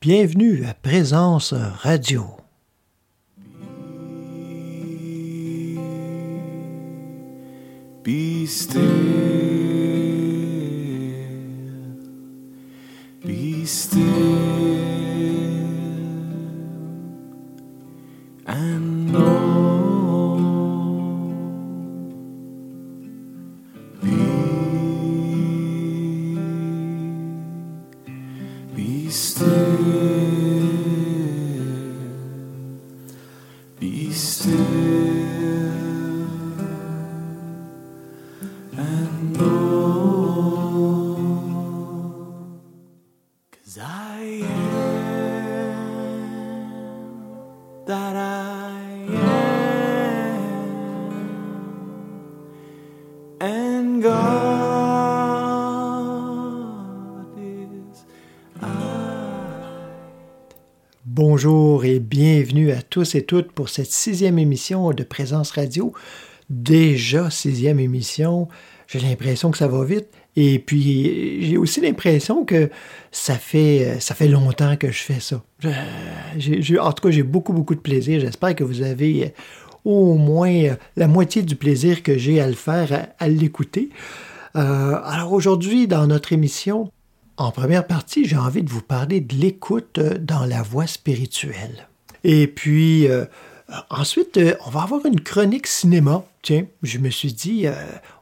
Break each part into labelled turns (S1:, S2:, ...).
S1: Bienvenue à Présence Radio. Tous et toutes pour cette sixième émission de Présence Radio. Déjà sixième émission. J'ai l'impression que ça va vite. Et puis, j'ai aussi l'impression que ça fait, ça fait longtemps que je fais ça. J'ai- en tout cas, j'ai beaucoup, beaucoup de plaisir. J'espère que vous avez au moins la moitié du plaisir que j'ai à le faire, à, l'écouter. Euh, alors aujourd'hui, dans notre émission, en première partie, j'ai envie de vous parler de l'écoute euh, dans la voie spirituelle. Et puis, euh, ensuite, euh, on va avoir une chronique cinéma. Tiens, je me suis dit, euh,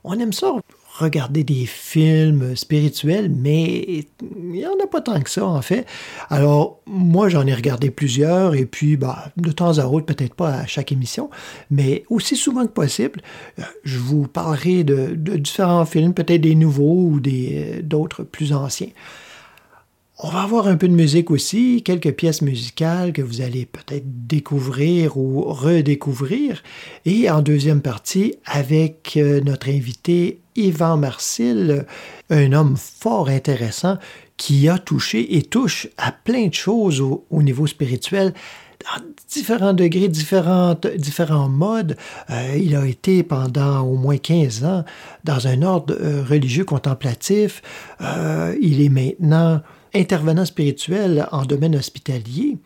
S1: on aime ça regarder des films spirituels, mais il n'y en a pas tant que ça, en fait. Alors, moi, j'en ai regardé plusieurs, et puis, bah, de temps à autre, peut-être pas à chaque émission, mais aussi souvent que possible, je vous parlerai de, de différents films, peut-être des nouveaux ou des, d'autres plus anciens. On va avoir un peu de musique aussi, quelques pièces musicales que vous allez peut-être découvrir ou redécouvrir. Et en deuxième partie, avec euh, notre invité Yvan Marcil, un homme fort intéressant qui a touché et touche à plein de choses au, au niveau spirituel dans différents degrés, différents modes. Euh, il a été pendant au moins 15 ans dans un ordre euh, religieux contemplatif. Il est maintenant intervenant spirituel en domaine hospitalier.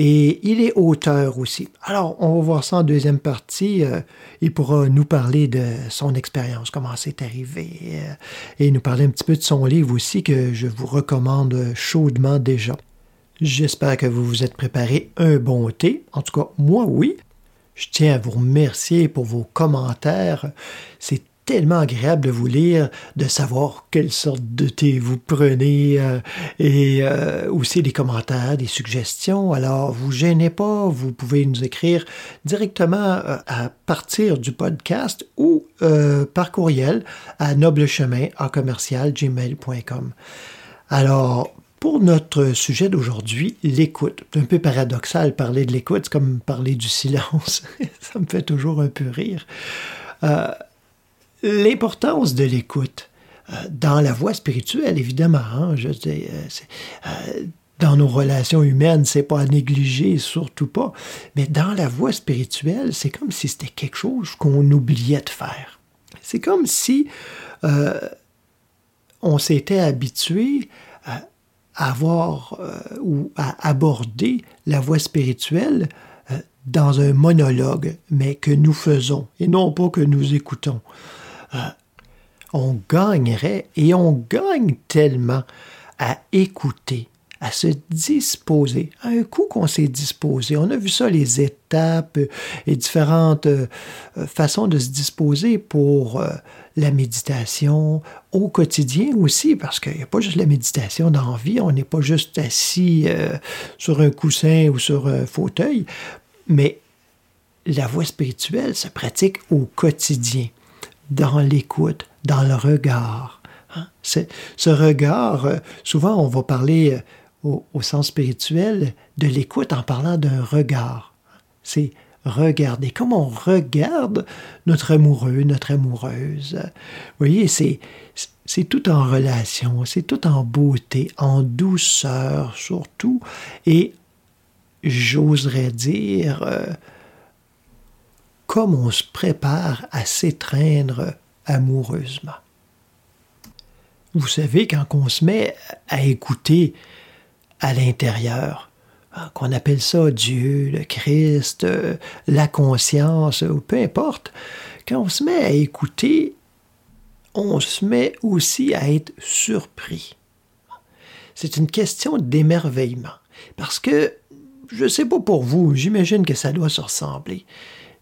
S1: Et il est auteur aussi. Alors, on va voir ça en deuxième partie. Euh, il pourra nous parler de son expérience, comment c'est arrivé, euh, et nous parler un petit peu de son livre aussi que je vous recommande chaudement déjà. J'espère que vous vous êtes préparé un bon thé. En tout cas, moi, oui. Je tiens à vous remercier pour vos commentaires. C'est tellement agréable de vous lire, de savoir quelle sorte de thé vous prenez euh, et euh, aussi des commentaires, des suggestions. Alors, vous gênez pas, vous pouvez nous écrire directement euh, à partir du podcast ou par courriel à noblechemin à commercial gmail.com. Alors, pour notre sujet d'aujourd'hui, l'écoute. C'est un peu paradoxal parler de l'écoute, c'est comme parler du silence. Ça me fait toujours un peu rire. L'importance de l'écoute euh, dans la voie spirituelle, évidemment. hein, je dis, euh, euh, dans nos relations humaines, c'est pas à négliger, surtout pas. Mais dans la voie spirituelle, c'est comme si c'était quelque chose qu'on oubliait de faire. C'est comme si on s'était habitué à avoir ou à aborder la voie spirituelle dans un monologue, mais que nous faisons et non pas que nous écoutons. Euh, on gagnerait et on gagne tellement à écouter, à se disposer. À un coup qu'on s'est disposé, on a vu ça, les étapes et différentes euh, façons de se disposer pour euh, la méditation au quotidien aussi, parce qu'il n'y a pas juste la méditation dans la vie, on n'est pas juste assis euh, sur un coussin ou sur un fauteuil, mais la voie spirituelle se pratique au quotidien, dans l'écoute, dans le regard. hein. Ce regard, euh, souvent on va parler euh, au, sens spirituel de l'écoute en parlant d'un regard. C'est regarder, comme on regarde notre amoureux, notre amoureuse. Vous voyez, c'est, c'est tout en relation, c'est tout en beauté, en douceur surtout, et j'oserais dire, euh, comme on se prépare à s'étreindre amoureusement. Vous savez, quand on se met à écouter à l'intérieur, hein, qu'on appelle ça Dieu, le Christ, euh, la conscience, ou peu importe, quand on se met à écouter, on se met aussi à être surpris. C'est une question d'émerveillement. Parce que, je ne sais pas pour vous, j'imagine que ça doit se ressembler,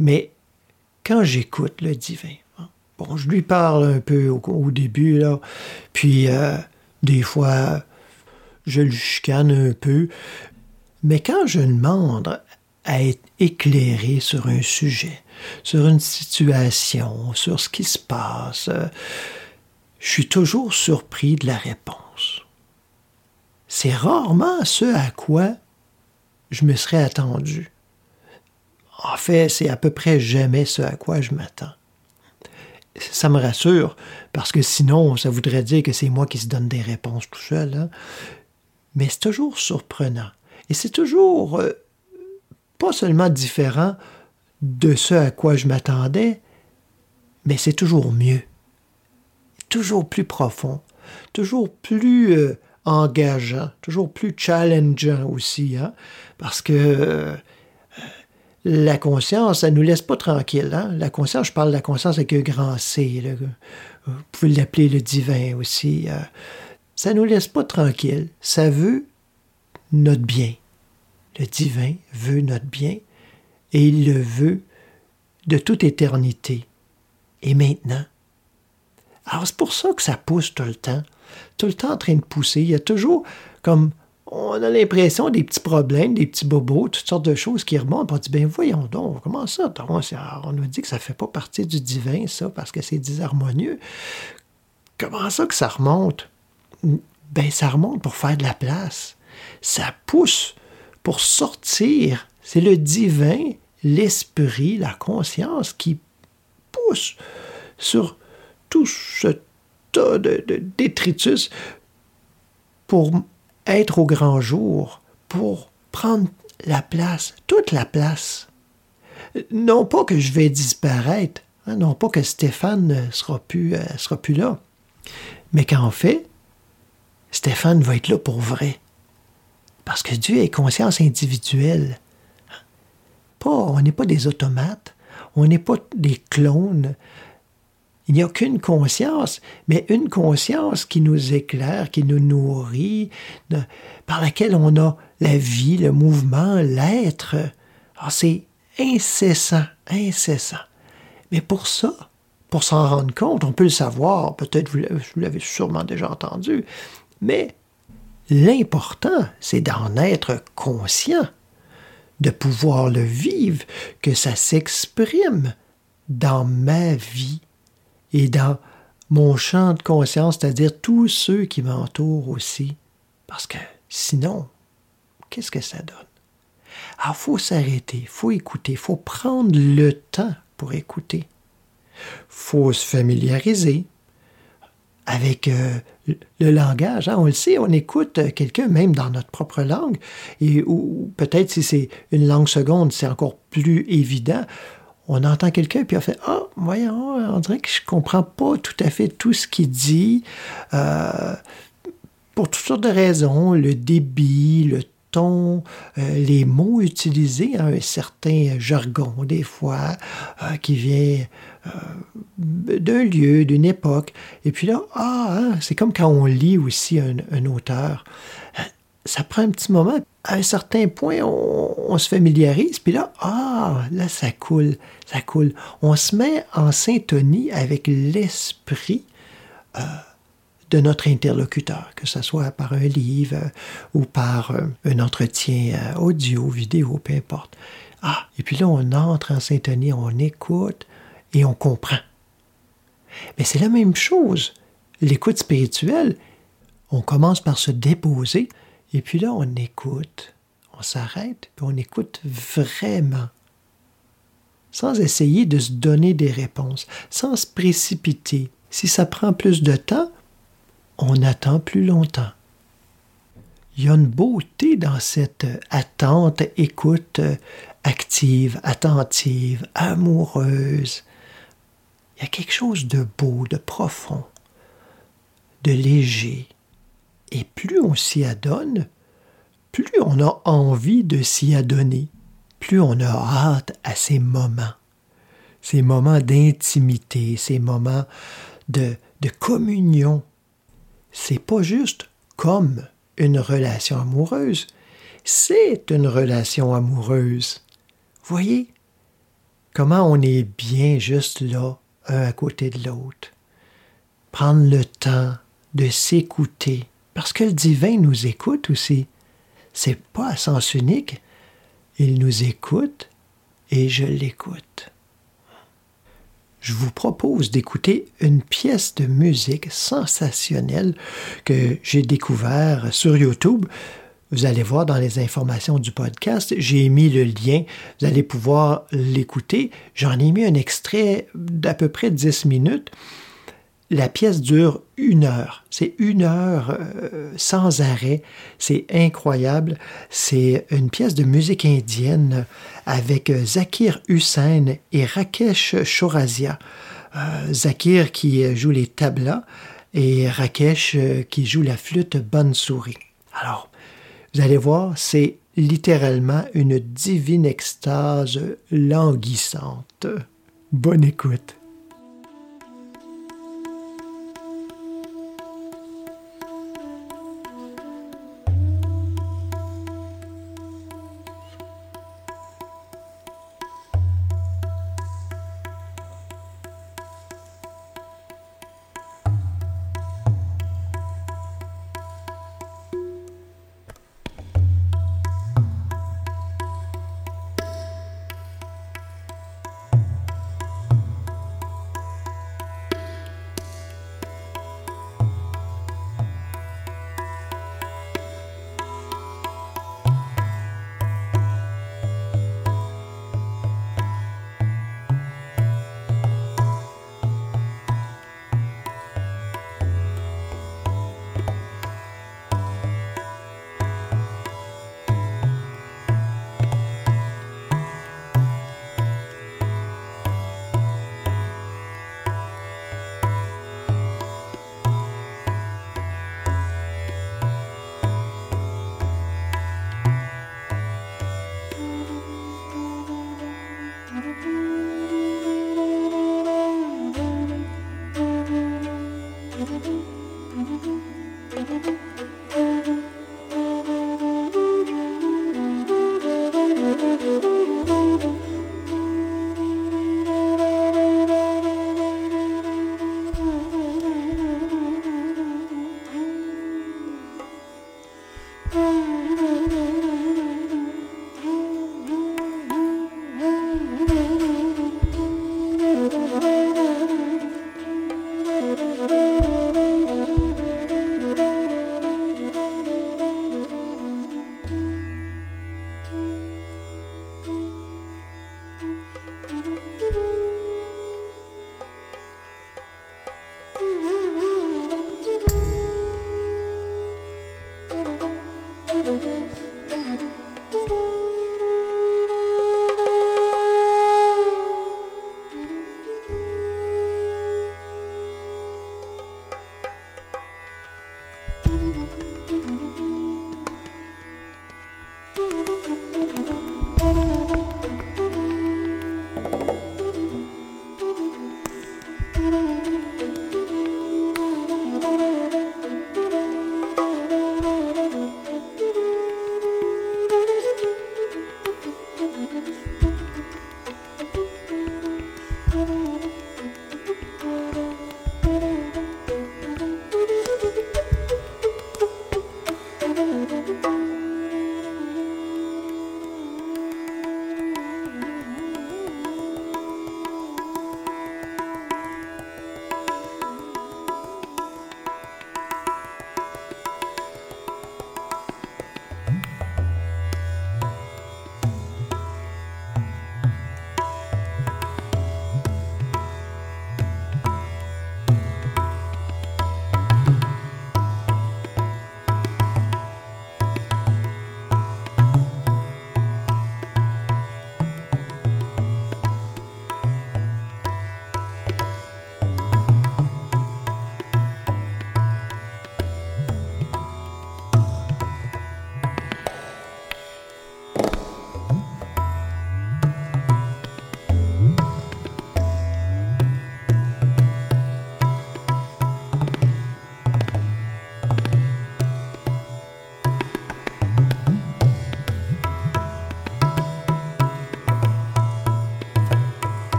S1: mais quand j'écoute le divin, hein, bon, je lui parle un peu au, début, là, puis euh, des fois, je le chicane un peu, mais quand je demande à être éclairé sur un sujet, sur une situation, sur ce qui se passe, euh, je suis toujours surpris de la réponse. C'est rarement ce à quoi je me serais attendu. En fait, c'est à peu près jamais ce à quoi je m'attends. Ça me rassure, parce que sinon, ça voudrait dire que c'est moi qui se donne des réponses tout seul. Hein. Mais c'est toujours surprenant. Et c'est toujours euh, pas seulement différent de ce à quoi je m'attendais, mais c'est toujours mieux, toujours plus profond, toujours plus euh, engageant, toujours plus challengeant aussi, hein, parce que euh, la conscience, ça nous laisse pas tranquille. Hein? La conscience, je parle de la conscience avec un grand C. Vous pouvez l'appeler le divin aussi. Euh, ça nous laisse pas tranquille. Ça veut notre bien. Le divin veut notre bien et il le veut de toute éternité. Et maintenant. Alors c'est pour ça que ça pousse tout le temps, tout le temps en train de pousser. Il y a toujours comme on a l'impression des petits problèmes, des petits bobos, toutes sortes de choses qui remontent. On dit, ben voyons donc, comment ça? On nous dit que ça ne fait pas partie du divin, ça, parce que c'est disharmonieux. Comment ça que ça remonte? Ben ça remonte pour faire de la place. Ça pousse pour sortir. C'est le divin l'esprit, la conscience qui pousse sur tout ce tas de, détritus pour être au grand jour, pour prendre la place, toute la place. Non pas que je vais disparaître, hein, non pas que Stéphane ne sera plus, euh, sera plus là, mais qu'en fait, Stéphane va être là pour vrai. Parce que Dieu est conscience individuelle on n'est pas des automates, on n'est pas des clones. Il n'y a qu'une conscience, mais une conscience qui nous éclaire, qui nous nourrit, par laquelle on a la vie, le mouvement, l'être. Ah, c'est incessant, incessant. Mais pour ça, pour s'en rendre compte, on peut le savoir, peut-être vous l'avez sûrement déjà entendu, mais l'important, c'est d'en être conscient de pouvoir le vivre, que ça s'exprime dans ma vie et dans mon champ de conscience, c'est-à-dire tous ceux qui m'entourent aussi. Parce que sinon, qu'est-ce que ça donne? Alors, il faut s'arrêter, il faut écouter, il faut prendre le temps pour écouter. Il faut se familiariser avec euh, le langage. Hein. On le sait, on écoute quelqu'un même dans notre propre langue, et, ou peut-être si c'est une langue seconde, c'est encore plus évident. On entend quelqu'un, puis on fait Ah, voyons, on dirait que je comprends pas tout à fait tout ce qu'il dit. Euh, pour toutes sortes de raisons, le débit, le ton, euh, les mots utilisés, un certain jargon des fois euh, qui vient d'un lieu, d'une époque. Et puis là, ah, hein, c'est comme quand on lit aussi un, auteur. Ça prend un petit moment. À un certain point, on, se familiarise, puis là, ah, là, ça coule, ça coule. On se met en syntonie avec l'esprit de notre interlocuteur, que ce soit par un livre euh, ou par euh, un entretien euh, audio, vidéo, peu importe. Ah, et puis là, on entre en syntonie, on écoute et on comprend. Mais c'est la même chose. L'écoute spirituelle, on commence par se déposer et puis là, on écoute. On s'arrête, puis on écoute vraiment sans essayer de se donner des réponses, sans se précipiter. Si ça prend plus de temps, on attend plus longtemps. Il y a une beauté dans cette attente, écoute active, attentive, amoureuse. Il y a quelque chose de beau, de profond, de léger. Et plus on s'y adonne, plus on a envie de s'y adonner, plus on a hâte à ces moments, ces moments d'intimité, ces moments de, de communion. C'est pas juste comme une relation amoureuse, c'est une relation amoureuse. Voyez comment on est bien juste là, un à côté de l'autre. Prendre le temps de s'écouter, parce que le divin nous écoute aussi. C'est pas à sens unique. Il nous écoute et je l'écoute. Je vous propose d'écouter une pièce de musique sensationnelle que j'ai découvert sur YouTube. Vous allez voir dans les informations du podcast, j'ai mis le lien, vous allez pouvoir l'écouter. J'en ai mis un extrait d'à peu près 10 minutes. La pièce dure une heure. C'est une heure euh, sans arrêt. C'est incroyable. C'est une pièce de musique indienne avec euh, Zakir Hussain et Rakesh Chorazia. Euh, Zakir qui joue les tablas et Rakesh qui joue la flûte bonne souris. Alors, vous allez voir, c'est littéralement une divine extase languissante. Bonne écoute.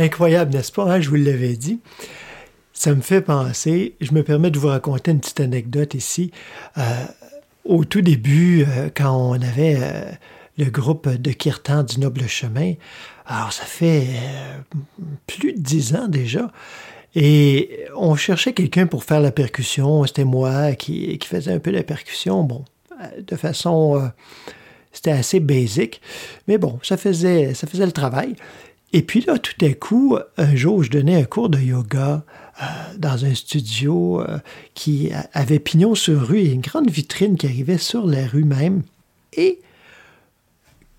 S1: Incroyable, n'est-ce pas? hein? Je vous l'avais dit. Ça me fait penser, je me permets de vous raconter une petite anecdote ici. Euh, au tout début, euh, quand on avait euh, le groupe de Kirtan du Noble Chemin, alors ça fait plus de dix ans déjà, et on cherchait quelqu'un pour faire la percussion. C'était moi qui, faisais un peu la percussion. Bon, de façon... c'était assez basic, mais bon, ça faisait, ça faisait le travail. Et puis là, tout à coup, un jour, je donnais un cours de yoga euh, dans un studio euh, qui avait pignon sur rue et une grande vitrine qui arrivait sur la rue même. Et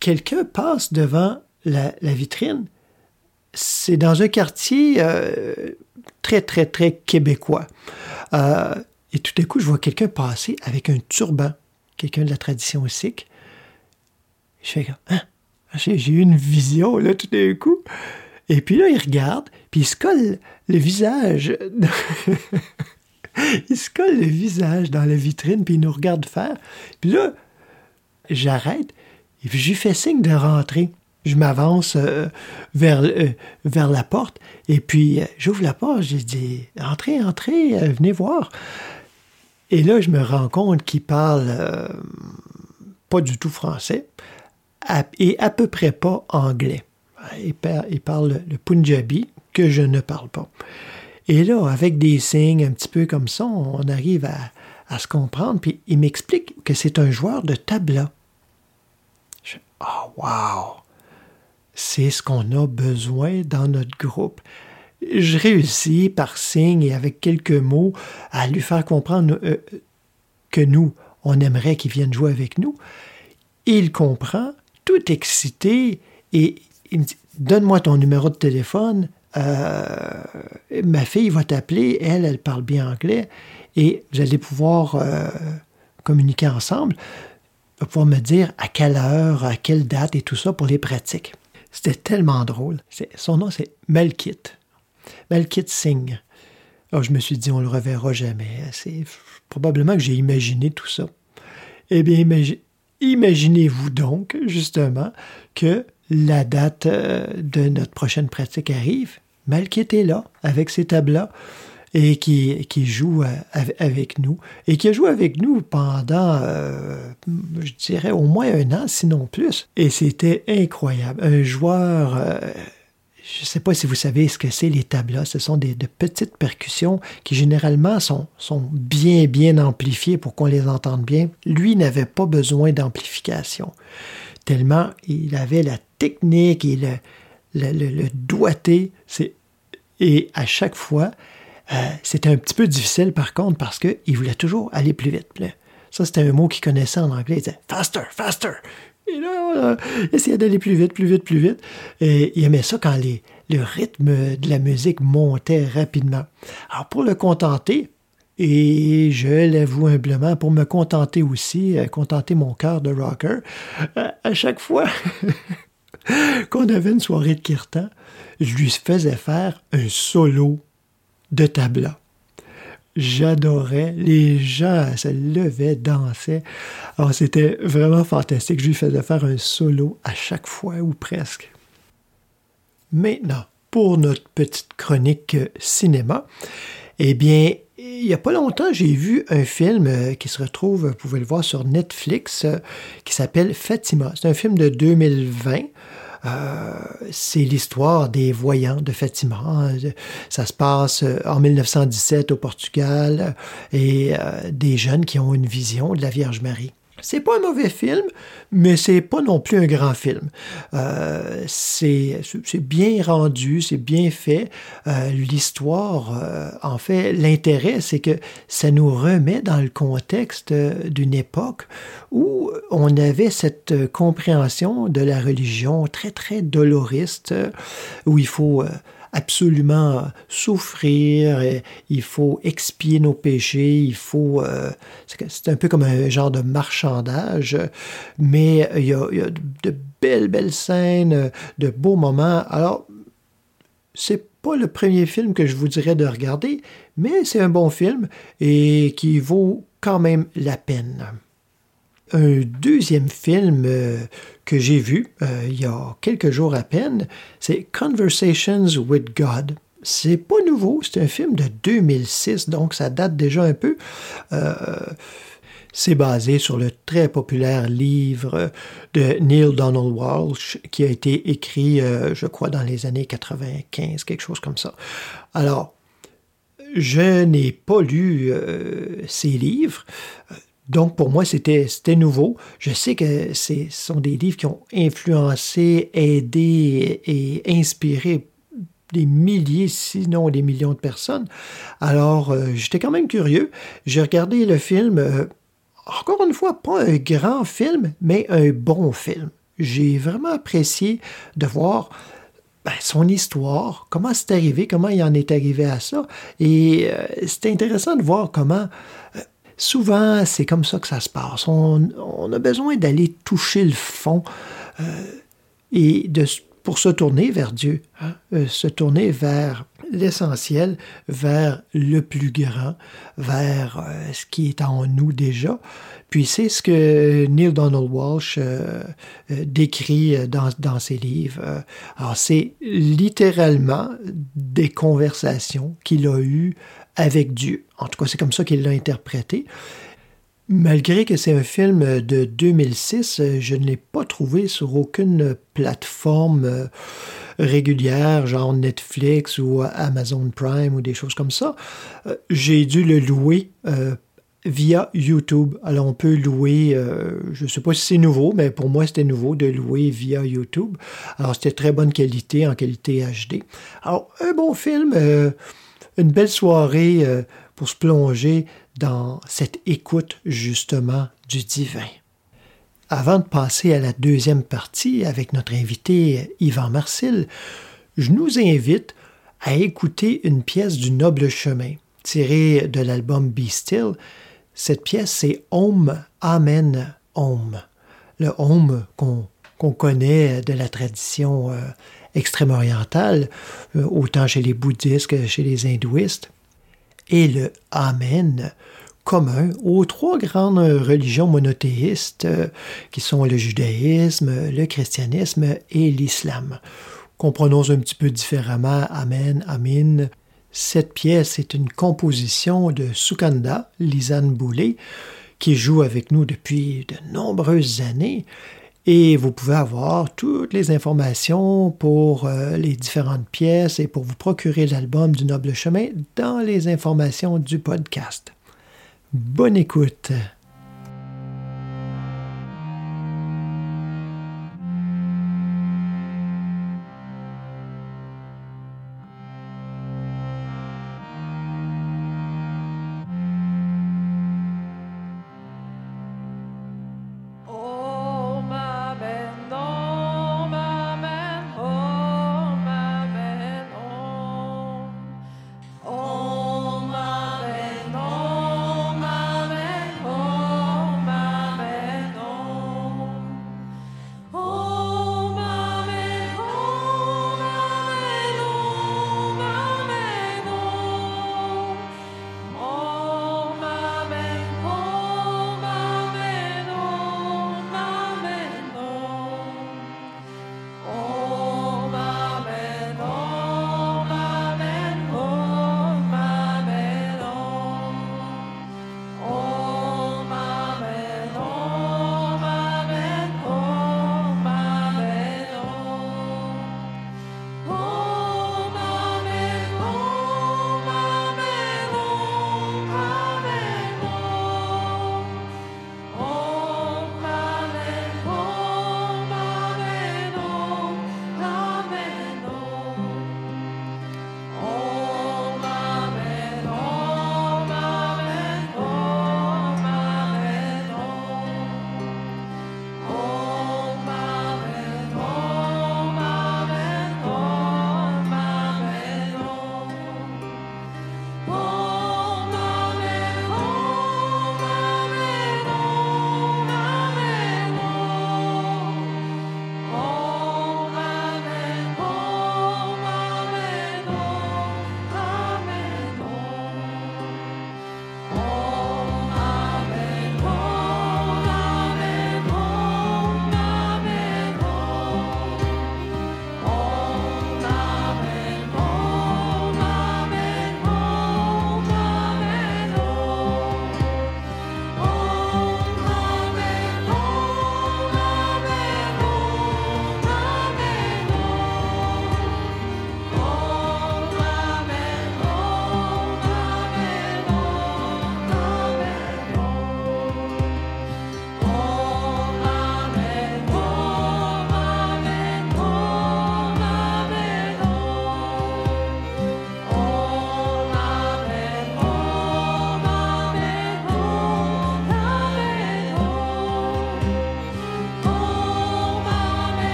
S1: quelqu'un passe devant la, vitrine. C'est dans un quartier euh, très, très, très québécois. Et tout à coup, je vois quelqu'un passer avec un turban, quelqu'un de la tradition sikh. Je fais comme, Hein? J'ai j'ai eu une vision, là, tout d'un coup. Et puis là, il regarde, puis il se colle le visage. il se colle le visage dans la vitrine, puis il nous regarde faire. Puis là, j'arrête, et puis je lui fais signe de rentrer. Je m'avance euh, vers, euh, vers la porte, et puis euh, j'ouvre la porte, je dis Entrez, entrez, venez voir. Et là, je me rends compte qu'il parle pas du tout français et à peu près pas anglais. Il, par- il parle le, punjabi, que je ne parle pas. Et là, avec des signes un petit peu comme ça, on arrive à, à se comprendre. Puis il m'explique que c'est un joueur de tabla. Je Ah, wow! C'est ce qu'on a besoin dans notre groupe. Je réussis par signe et avec quelques mots à lui faire comprendre euh, que nous, on aimerait qu'il vienne jouer avec nous. Il comprend, tout excité, et il me dit Donne-moi ton numéro de téléphone. euh, ma fille va t'appeler. Elle, elle parle bien anglais. Et vous allez pouvoir euh, communiquer ensemble. Pouvoir me dire à quelle heure, à quelle date et tout ça pour les pratiques. C'était tellement drôle. Son nom, c'est Melkit. Melkit Singh. Alors, je me suis dit, on le reverra jamais. C'est probablement que j'ai imaginé tout ça. Eh bien, imagi- imaginez-vous donc, justement, que la date euh, de notre prochaine pratique arrive. Malkit est là, avec ses tablas, et qui, qui joue euh, av- avec nous, et qui a joué avec nous pendant, euh, je dirais, au moins un an, sinon plus. Et c'était incroyable. Un joueur... je ne sais pas si vous savez ce que c'est les tablas. Ce sont des, de petites percussions qui généralement sont, sont bien, bien amplifiées pour qu'on les entende bien. Lui n'avait pas besoin d'amplification, tellement il avait la technique et le, le, doigté. Et à chaque fois, euh, c'était un petit peu difficile par contre parce qu'il voulait toujours aller plus vite. Ça, c'était un mot qu'il connaissait en anglais. Il disait faster, faster. Et là, on a essayé d'aller plus vite, plus vite, plus vite. Et il aimait ça quand le rythme de la musique montait rapidement. Alors, pour le contenter, et je l'avoue humblement, pour me contenter aussi, euh, contenter mon cœur de rocker, à, à chaque fois qu'on avait une soirée de kirtan, je lui faisais faire un solo de tabla. J'adorais. Les gens se levaient, dansaient. Alors, c'était vraiment fantastique. Je lui faisais faire un solo à chaque fois, ou presque. Maintenant, pour notre petite chronique euh, cinéma, eh bien, il n'y a pas longtemps, j'ai vu un film euh, qui se retrouve, vous pouvez le voir sur Netflix, euh, qui s'appelle Fatima. C'est un film de 2020. Euh, c'est l'histoire des voyants de Fatima. Ça se passe euh, en 1917 au Portugal euh, et des jeunes qui ont une vision de la Vierge Marie. C'est pas un mauvais film, mais c'est pas non plus un grand film. Euh, c'est bien rendu, c'est bien fait. Euh, L'histoire, euh, en fait, l'intérêt, c'est que ça nous remet dans le contexte d'une époque où on avait cette compréhension de la religion très, très doloriste, où il faut absolument souffrir, et il faut expier nos péchés, il faut... euh, c'est un peu comme un genre de marchandage, mais il y a, il a de belles, belles scènes, euh, de beaux moments. Alors, c'est pas le premier film que je vous dirais de regarder, mais c'est un bon film et qui vaut quand même la peine. un deuxième film euh, que j'ai vu euh, il y a quelques jours à peine, c'est Conversations with God. C'est pas nouveau, c'est un film de 2006, donc ça date déjà un peu. Euh, c'est basé sur le très populaire livre de Neil Donald Walsh qui a été écrit, je crois, dans les années 95, quelque chose comme ça. Alors, je n'ai pas lu ces livres. Donc, pour moi, c'était nouveau. Je sais que ce sont des livres qui ont influencé, aidé et inspiré des milliers, sinon des millions de personnes. Alors, euh, j'étais quand même curieux. J'ai regardé le film, euh, encore une fois, pas un grand film, mais un bon film. J'ai vraiment apprécié de voir ben, son histoire, comment c'est arrivé, comment il en est arrivé à ça. Et euh, c'est intéressant de voir comment Souvent, c'est comme ça que ça se passe. On, a besoin d'aller toucher le fond euh, et de, pour se tourner vers Dieu, hein, euh, se tourner vers l'essentiel, vers le plus grand, vers euh, ce qui est en nous déjà. Puis c'est ce que Neil Donald Walsh décrit dans, dans, ses livres. Alors c'est littéralement des conversations qu'il a eues avec Dieu. En tout cas, c'est comme ça qu'il l'a interprété. Malgré que c'est un film de 2006, je ne l'ai pas trouvé sur aucune plateforme euh, régulière, genre Netflix ou Amazon Prime ou des choses comme ça. Euh, j'ai dû le louer euh, via YouTube. Alors on peut louer, je ne sais pas si c'est nouveau, mais pour moi c'était nouveau de louer via YouTube. Alors c'était très bonne qualité, en qualité HD. Alors un bon film une belle soirée euh, pour se plonger dans cette écoute justement du divin. Avant de passer à la deuxième partie avec notre invité Yvan Marcil, je nous invite à écouter une pièce du Noble Chemin tirée de l'album Be Still. Cette pièce, c'est Home, Amen, Home. Le Home qu'on connaît de la tradition euh, extrême-orientale, euh, autant chez les bouddhistes que chez les hindouistes, et le Amen commun aux trois grandes religions monothéistes euh, qui sont le judaïsme, le christianisme et l'islam. Comprenons un petit peu différemment Amen, Amin. Cette pièce est une composition de Sukanda, Lisanne Boulay, qui joue avec nous depuis de nombreuses années et vous pouvez avoir toutes les informations pour euh, les différentes pièces et pour vous procurer l'album du Noble Chemin dans les informations du podcast. Bonne écoute.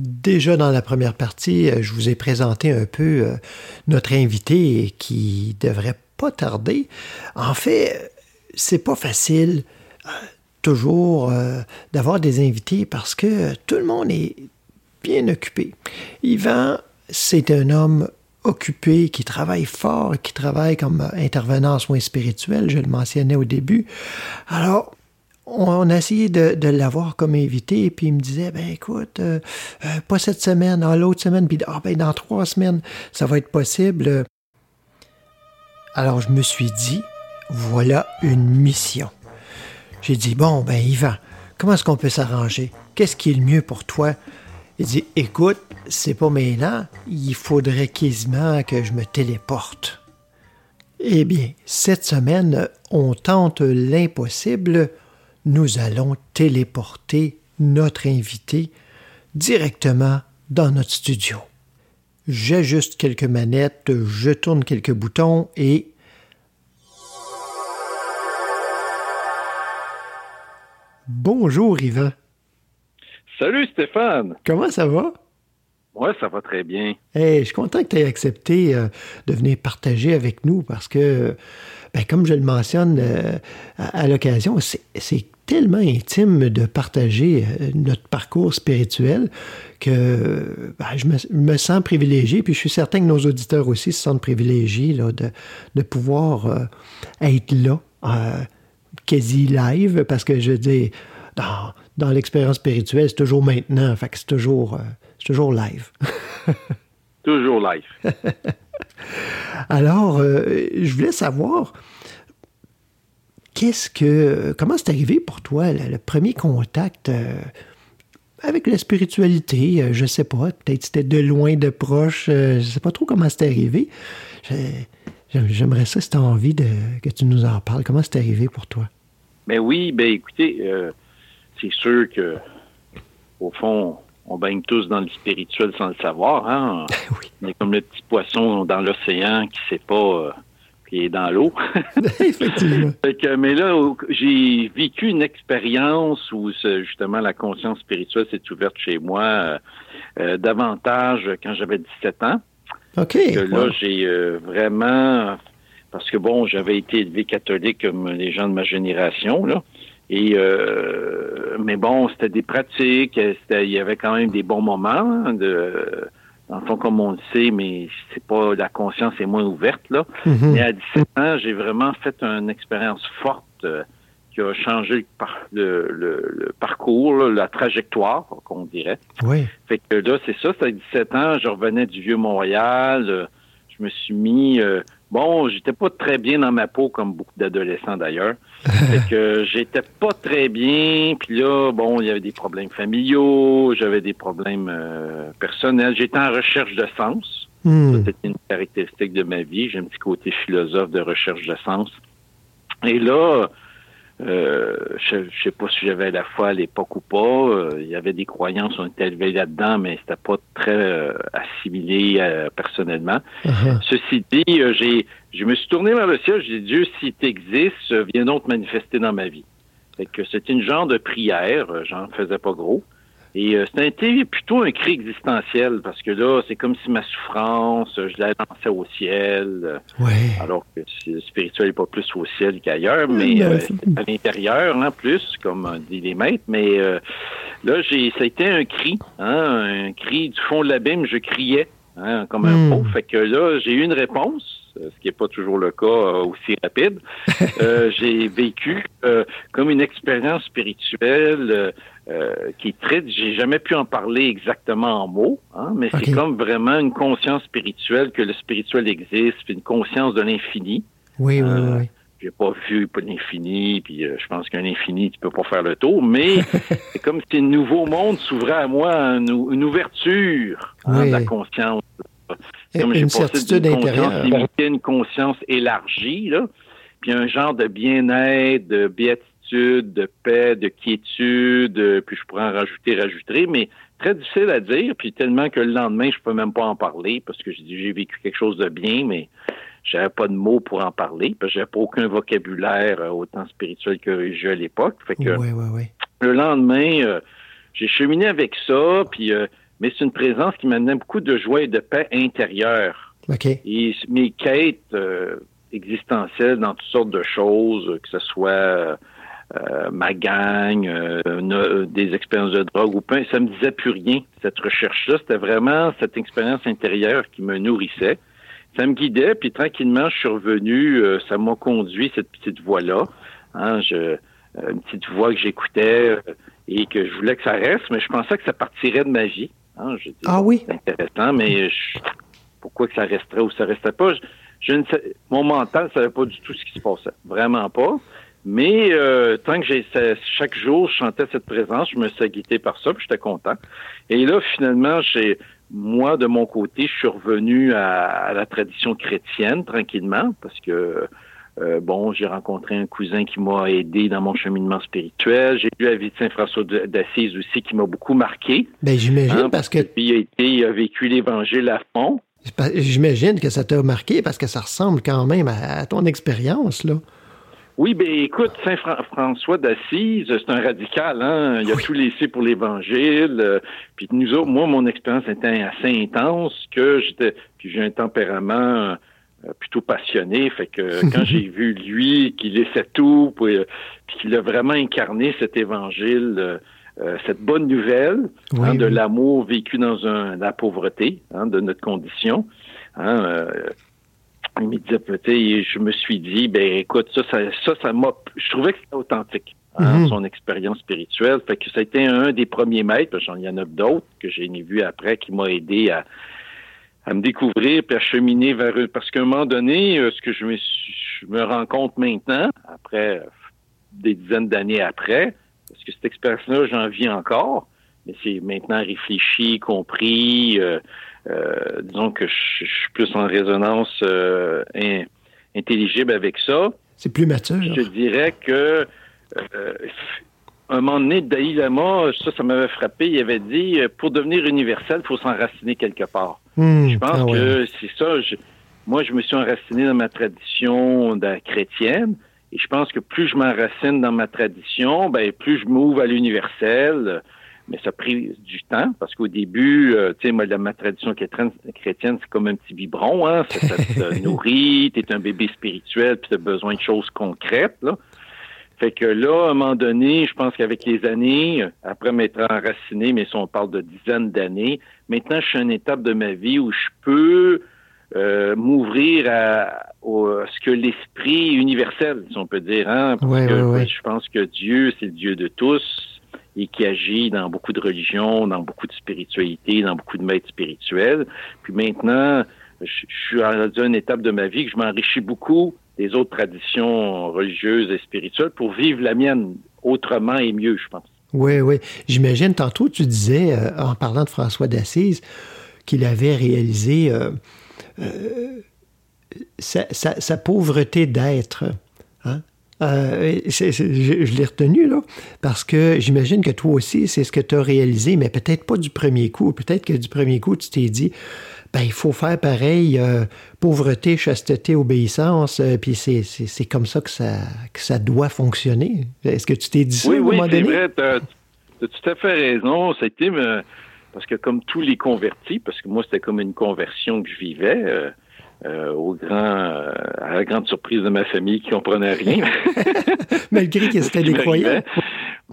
S1: Déjà dans la première partie, euh, je vous ai présenté un peu euh, notre invité qui devrait pas tarder. En fait, c'est pas facile euh, toujours d'avoir des invités parce que tout le monde est bien occupé. Yvan, c'est un homme occupé, qui travaille fort, qui travaille comme intervenant en soins spirituels, je le mentionnais au début. Alors, on a essayé de, l'avoir comme invité, puis il me disait, ben écoute, euh, euh, pas cette semaine, ah, l'autre semaine, puis ah, ben dans trois semaines, ça va être possible. Alors je me suis dit, voilà une mission. J'ai dit, bon, ben Yvan, comment est-ce qu'on peut s'arranger? Qu'est-ce qui est le mieux pour toi? Il dit, écoute, c'est pas maintenant, il faudrait quasiment que je me téléporte. Eh bien, cette semaine, on tente l'impossible. Nous allons téléporter notre invité directement dans notre studio. J'ajuste quelques manettes, je tourne quelques boutons et Bonjour Yvan.
S2: Salut Stéphane.
S1: Comment ça va?
S2: Ouais, ça va très bien.
S1: Hey, je suis content que tu aies accepté euh, de venir partager avec nous parce que, ben, comme je le mentionne euh, à, à l'occasion, c'est tellement intime de partager euh, notre parcours spirituel que ben, je, me, je me sens privilégié, puis je suis certain que nos auditeurs aussi se sentent privilégiés là, de, de pouvoir euh, être là, euh, quasi live, parce que je dis, dans, dans l'expérience spirituelle, c'est toujours maintenant, fait que c'est toujours, euh, c'est toujours live.
S2: Toujours live.
S1: Alors, euh, je voulais savoir, qu'est-ce que, comment c'est arrivé pour toi le, premier contact euh, avec la spiritualité? Euh, je sais pas, peut-être c'était de loin, de proche, euh, je sais pas trop comment c'est arrivé. J'aimerais ça si tu as envie de, que tu nous en parles. Comment c'est arrivé pour toi?
S2: Mais oui, ben écoutez, c'est sûr que au fond, on baigne tous dans le spirituel sans le savoir. Hein?
S1: oui.
S2: On est comme le petit poisson dans l'océan qui sait pas euh, qui est dans l'eau.
S1: Effectivement.
S2: Fait que, mais là, j'ai vécu une expérience où justement la conscience spirituelle s'est ouverte chez moi euh, euh, davantage quand j'avais 17 ans.
S1: OK.
S2: que là,
S1: wow.
S2: j'ai euh, vraiment... Parce que, bon, j'avais été élevé catholique comme les gens de ma génération, là. Et, euh, mais bon, c'était des pratiques, euh, il y avait quand même des bons moments, hein, de, dans le fond, comme on le sait, mais c'est pas, la conscience est moins ouverte, là.
S1: Mhm.
S2: Mais à 17 ans, j'ai vraiment fait une expérience forte euh, qui a changé le, par- le- le- le parcours, là, la trajectoire, qu'on dirait.
S1: Oui.
S2: Fait que là, c'est ça, c'était à 17 ans, je revenais du Vieux-Montréal, euh, je me suis mis... bon, j'étais pas très bien dans ma peau, comme beaucoup d'adolescents d'ailleurs. fait que j'étais pas très bien, puis là, bon, il y avait des problèmes familiaux, j'avais des problèmes euh, personnels, j'étais en recherche de sens.
S1: Hmm.
S2: Ça, C'était une caractéristique de ma vie. J'ai un petit côté philosophe de recherche de sens. Et là, euh, je ne sais pas si j'avais la foi à l'époque ou pas. Euh, il y avait des croyances, on était élevés là-dedans, mais c'était pas très euh, assimilé euh, personnellement.
S1: Uh-huh.
S2: Ceci dit, euh, j'ai, je me suis tourné vers le ciel. J'ai dit, Dieu, si tu existes, viens donc te manifester dans ma vie. Fait que c'était une genre de prière. J'en faisais pas gros. Et euh, c'était plutôt un cri existentiel parce que là, c'est comme si ma souffrance, je la lançais au ciel.
S1: Ouais.
S2: alors que le spirituel n'est pas plus au ciel qu'ailleurs, mais
S1: Ben,
S2: euh, à l'intérieur, hein, plus, comme dit les maîtres. Mais euh, là, j'ai, ça a été un cri, hein, un cri du fond de l'abîme, je criais, hein, comme un
S1: Hmm.
S2: pauvre. Fait que là, j'ai eu une réponse, ce qui n'est pas toujours le cas euh, aussi rapide. Euh, j'ai vécu euh, comme une expérience spirituelle euh, euh, qui est très... J'ai jamais pu en parler exactement en mots, hein, mais c'est comme vraiment une conscience spirituelle que le spirituel existe, puis une conscience de l'infini.
S1: Oui, oui,
S2: Euh,
S1: oui.
S2: J'ai pas vu pas l'infini, puis euh, je pense qu'un infini, tu peux pas faire le tour, mais c'est comme si un nouveau monde s'ouvrait à moi, une, une ouverture hein, de la conscience. Comme
S1: Une certitude intérieure.
S2: une conscience élargie, là, puis un genre de bien-être, de béatitude, de paix, de quiétude, euh, puis je pourrais en rajouter, rajouter, mais très difficile à dire, puis tellement que le lendemain, je peux même pas en parler, parce que j'ai vécu quelque chose de bien, mais j'avais pas de mots pour en parler, parce que j'avais pas aucun vocabulaire euh, autant spirituel que religieux à l'époque. Fait que
S1: Oui, oui, oui.
S2: le lendemain, euh, j'ai cheminé avec ça, puis euh, mais c'est une présence qui m'amenait beaucoup de joie et de paix intérieure.
S1: OK.
S2: Et mes quêtes euh, existentielles dans toutes sortes de choses, que ce soit euh, ma gang, euh, no- des expériences de drogue ou pas, ça me disait plus rien. Cette recherche-là, c'était vraiment cette expérience intérieure qui me nourrissait. Ça me guidait, puis tranquillement, je suis revenu, euh, ça m'a conduit, cette petite voie-là. Hein, je, euh, une petite voix que j'écoutais euh, et que je voulais que ça reste, mais je pensais que ça partirait de ma vie. Hein,
S1: Ah oui?
S2: c'est intéressant, mais je- pourquoi que ça resterait ou ça restait pas? Je, je ne sais, mon mental ne savait pas du tout ce qui se passait. Vraiment pas. Mais euh, tant que j'ai chaque jour, je chantais cette présence, je me suis guidé par ça, puis j'étais content. Et là, finalement, j'ai moi, de mon côté, je suis revenu à, à la tradition chrétienne tranquillement, parce que euh, bon, j'ai rencontré un cousin qui m'a aidé dans mon cheminement spirituel. J'ai lu la vie de Saint François d'Assise aussi, qui m'a beaucoup marqué.
S1: Ben, j'imagine
S2: Hein,
S1: parce que
S2: Puis il a, été, il a vécu l'Évangile à fond.
S1: j'imagine que ça t'a marqué parce que ça ressemble quand même à, à ton expérience, là.
S2: Oui, ben écoute, Saint Fran- François d'Assise, c'est un radical, hein. Il a tout laissé pour l'Évangile. euh, puis nous autres, moi, mon expérience était assez intense que j'étais, puis j'ai un tempérament plutôt passionné. Fait que quand j'ai vu lui qui laissait tout, puis, euh, puis qu'il a vraiment incarné cet Évangile. euh, euh, cette bonne nouvelle
S1: Oui,
S2: hein, de
S1: oui.
S2: l'amour vécu dans un, la pauvreté hein, de notre condition. Hein, euh, il me disait, sais, je me suis dit, ben écoute, ça, ça, ça, ça m'a, je trouvais que c'était authentique, hein,
S1: Mhm.
S2: son expérience spirituelle. Fait que ça a été un des premiers maîtres, parce qu'il y en a d'autres que j'ai vu après qui m'a aidé à, à me découvrir puis à cheminer vers eux. Parce qu'à un moment donné, euh, ce que je me, suis- je me rends compte maintenant, après euh, des dizaines d'années après, parce que cette expérience-là, j'en vis encore, mais c'est maintenant réfléchi, compris. euh, euh, disons que je, je suis plus en résonance euh, in- intelligible avec ça.
S1: C'est plus mature.
S2: Je dirais que euh, un moment donné, Dalai Lama, ça, ça m'avait frappé. Il avait dit, pour devenir universel, il faut s'enraciner quelque part.
S1: Hmm,
S2: Je pense
S1: ah ouais.
S2: que c'est ça. je- moi, je me suis enraciné dans ma tradition de- chrétienne. Et je pense que plus je m'enracine dans ma tradition, ben plus je m'ouvre à l'universel. Mais ça a pris du temps parce qu'au début, euh, tu sais, moi, ma tradition chrétienne, chrétienne, c'est comme un petit biberon, hein. Ça, ça te nourrit, t'es un bébé spirituel, puis t'as besoin de choses concrètes, là. Fait que là, à un moment donné, je pense qu'avec les années, après m'être enraciné, mais si on parle de dizaines d'années, maintenant, je suis à une étape de ma vie où je peux euh, m'ouvrir à, au- à ce que l'esprit universel, si on peut dire, hein, parce que je pense que Dieu, c'est le Dieu de tous et qui agit dans beaucoup de religions, dans beaucoup de spiritualité, dans beaucoup de maîtres spirituels. Puis maintenant, je, je suis à une étape de ma vie que je m'enrichis beaucoup des autres traditions religieuses et spirituelles pour vivre la mienne autrement et mieux, je pense.
S1: Oui, oui. J'imagine, tantôt, tu disais, euh, en parlant de François d'Assise, qu'il avait réalisé euh, euh, sa, pauvreté d'être. Hein? Je je l'ai retenu, là, parce que j'imagine que toi aussi, c'est ce que tu as réalisé, mais peut-être pas du premier coup. Peut-être que du premier coup, tu t'es dit, ben, il faut faire pareil, euh, pauvreté, chasteté, obéissance, euh, puis c'est- c'est c'est comme ça que, ça que ça doit fonctionner. Est-ce que tu t'es dit ça
S2: Oui,
S1: à un
S2: oui,
S1: moment
S2: c'est
S1: donné?
S2: vrai. Tu as, tout à fait raison. C'était euh, parce que comme tous les convertis, parce que moi c'était comme une conversion que je vivais, euh, au grand, euh, à la grande surprise de ma famille qui comprenait rien.
S1: Malgré que c'était des croyants.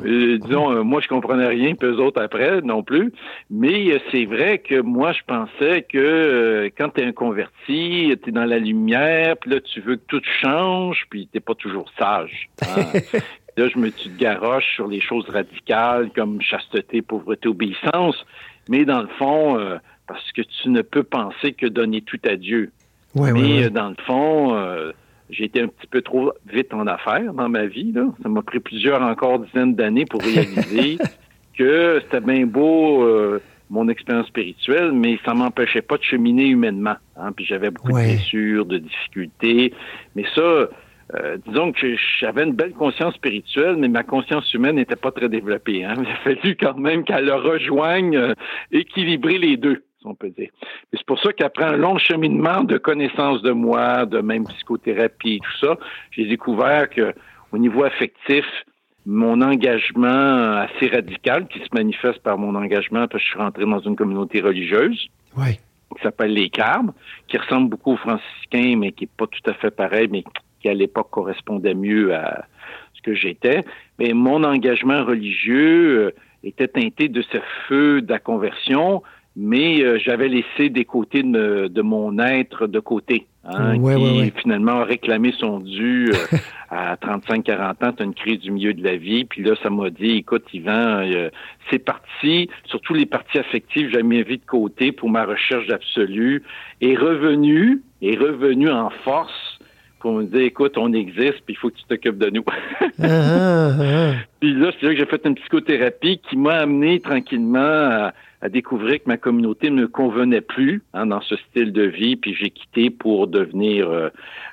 S2: Euh, disons, euh, moi je comprenais rien, puis eux autres après non plus. Mais euh, c'est vrai que moi je pensais que euh, quand tu es un converti, tu es dans la lumière, puis là tu veux que tout change, puis t'es pas toujours sage. hein. Là, je me tu te garoches sur les choses radicales comme chasteté, pauvreté, obéissance, mais dans le fond, euh, parce que tu ne peux penser que donner tout à Dieu.
S1: Ouais,
S2: mais
S1: ouais, ouais.
S2: euh, dans le fond, euh, j'ai été un petit peu trop vite en affaires dans ma vie. Là. Ça m'a pris plusieurs encore dizaines d'années pour réaliser que c'était bien beau euh, mon expérience spirituelle, mais ça m'empêchait pas de cheminer humainement. Hein. Puis j'avais beaucoup
S1: Ouais.
S2: de blessures, de difficultés. Mais ça, euh, disons que j'avais une belle conscience spirituelle, mais ma conscience humaine n'était pas très développée. Hein. Il a fallu quand même qu'elle le rejoigne, euh, équilibrer les deux, si on peut dire. Et c'est pour ça qu'après un long cheminement de connaissance de moi, de même psychothérapie et tout ça, j'ai découvert que au niveau affectif, mon engagement assez radical qui se manifeste par mon engagement parce que je suis rentré dans une communauté religieuse
S1: Oui.
S2: qui s'appelle les Carbes, qui ressemble beaucoup aux franciscains, mais qui est pas tout à fait pareil, mais qui à l'époque correspondait mieux à ce que j'étais. Mais mon engagement religieux euh, était teinté de ce feu de la conversion, mais euh, j'avais laissé des côtés de, me- de mon être de côté, hein,
S1: Ouais,
S2: qui
S1: ouais, ouais.
S2: finalement a réclamé son dû euh, à 35-40 ans. Tu une crise du milieu de la vie, puis là, ça m'a dit, écoute, Yvan, euh, c'est parti, surtout les parties affectives, j'ai mis vie de côté pour ma recherche d'absolu, est revenu, est revenu en force pour me dire, écoute, on existe, puis il faut que tu t'occupes de nous.
S1: Ah, ah, ah.
S2: Puis là, c'est là que j'ai fait une psychothérapie qui m'a amené tranquillement à, à découvrir que ma communauté ne me convenait plus hein, dans ce style de vie. Puis j'ai quitté pour devenir euh,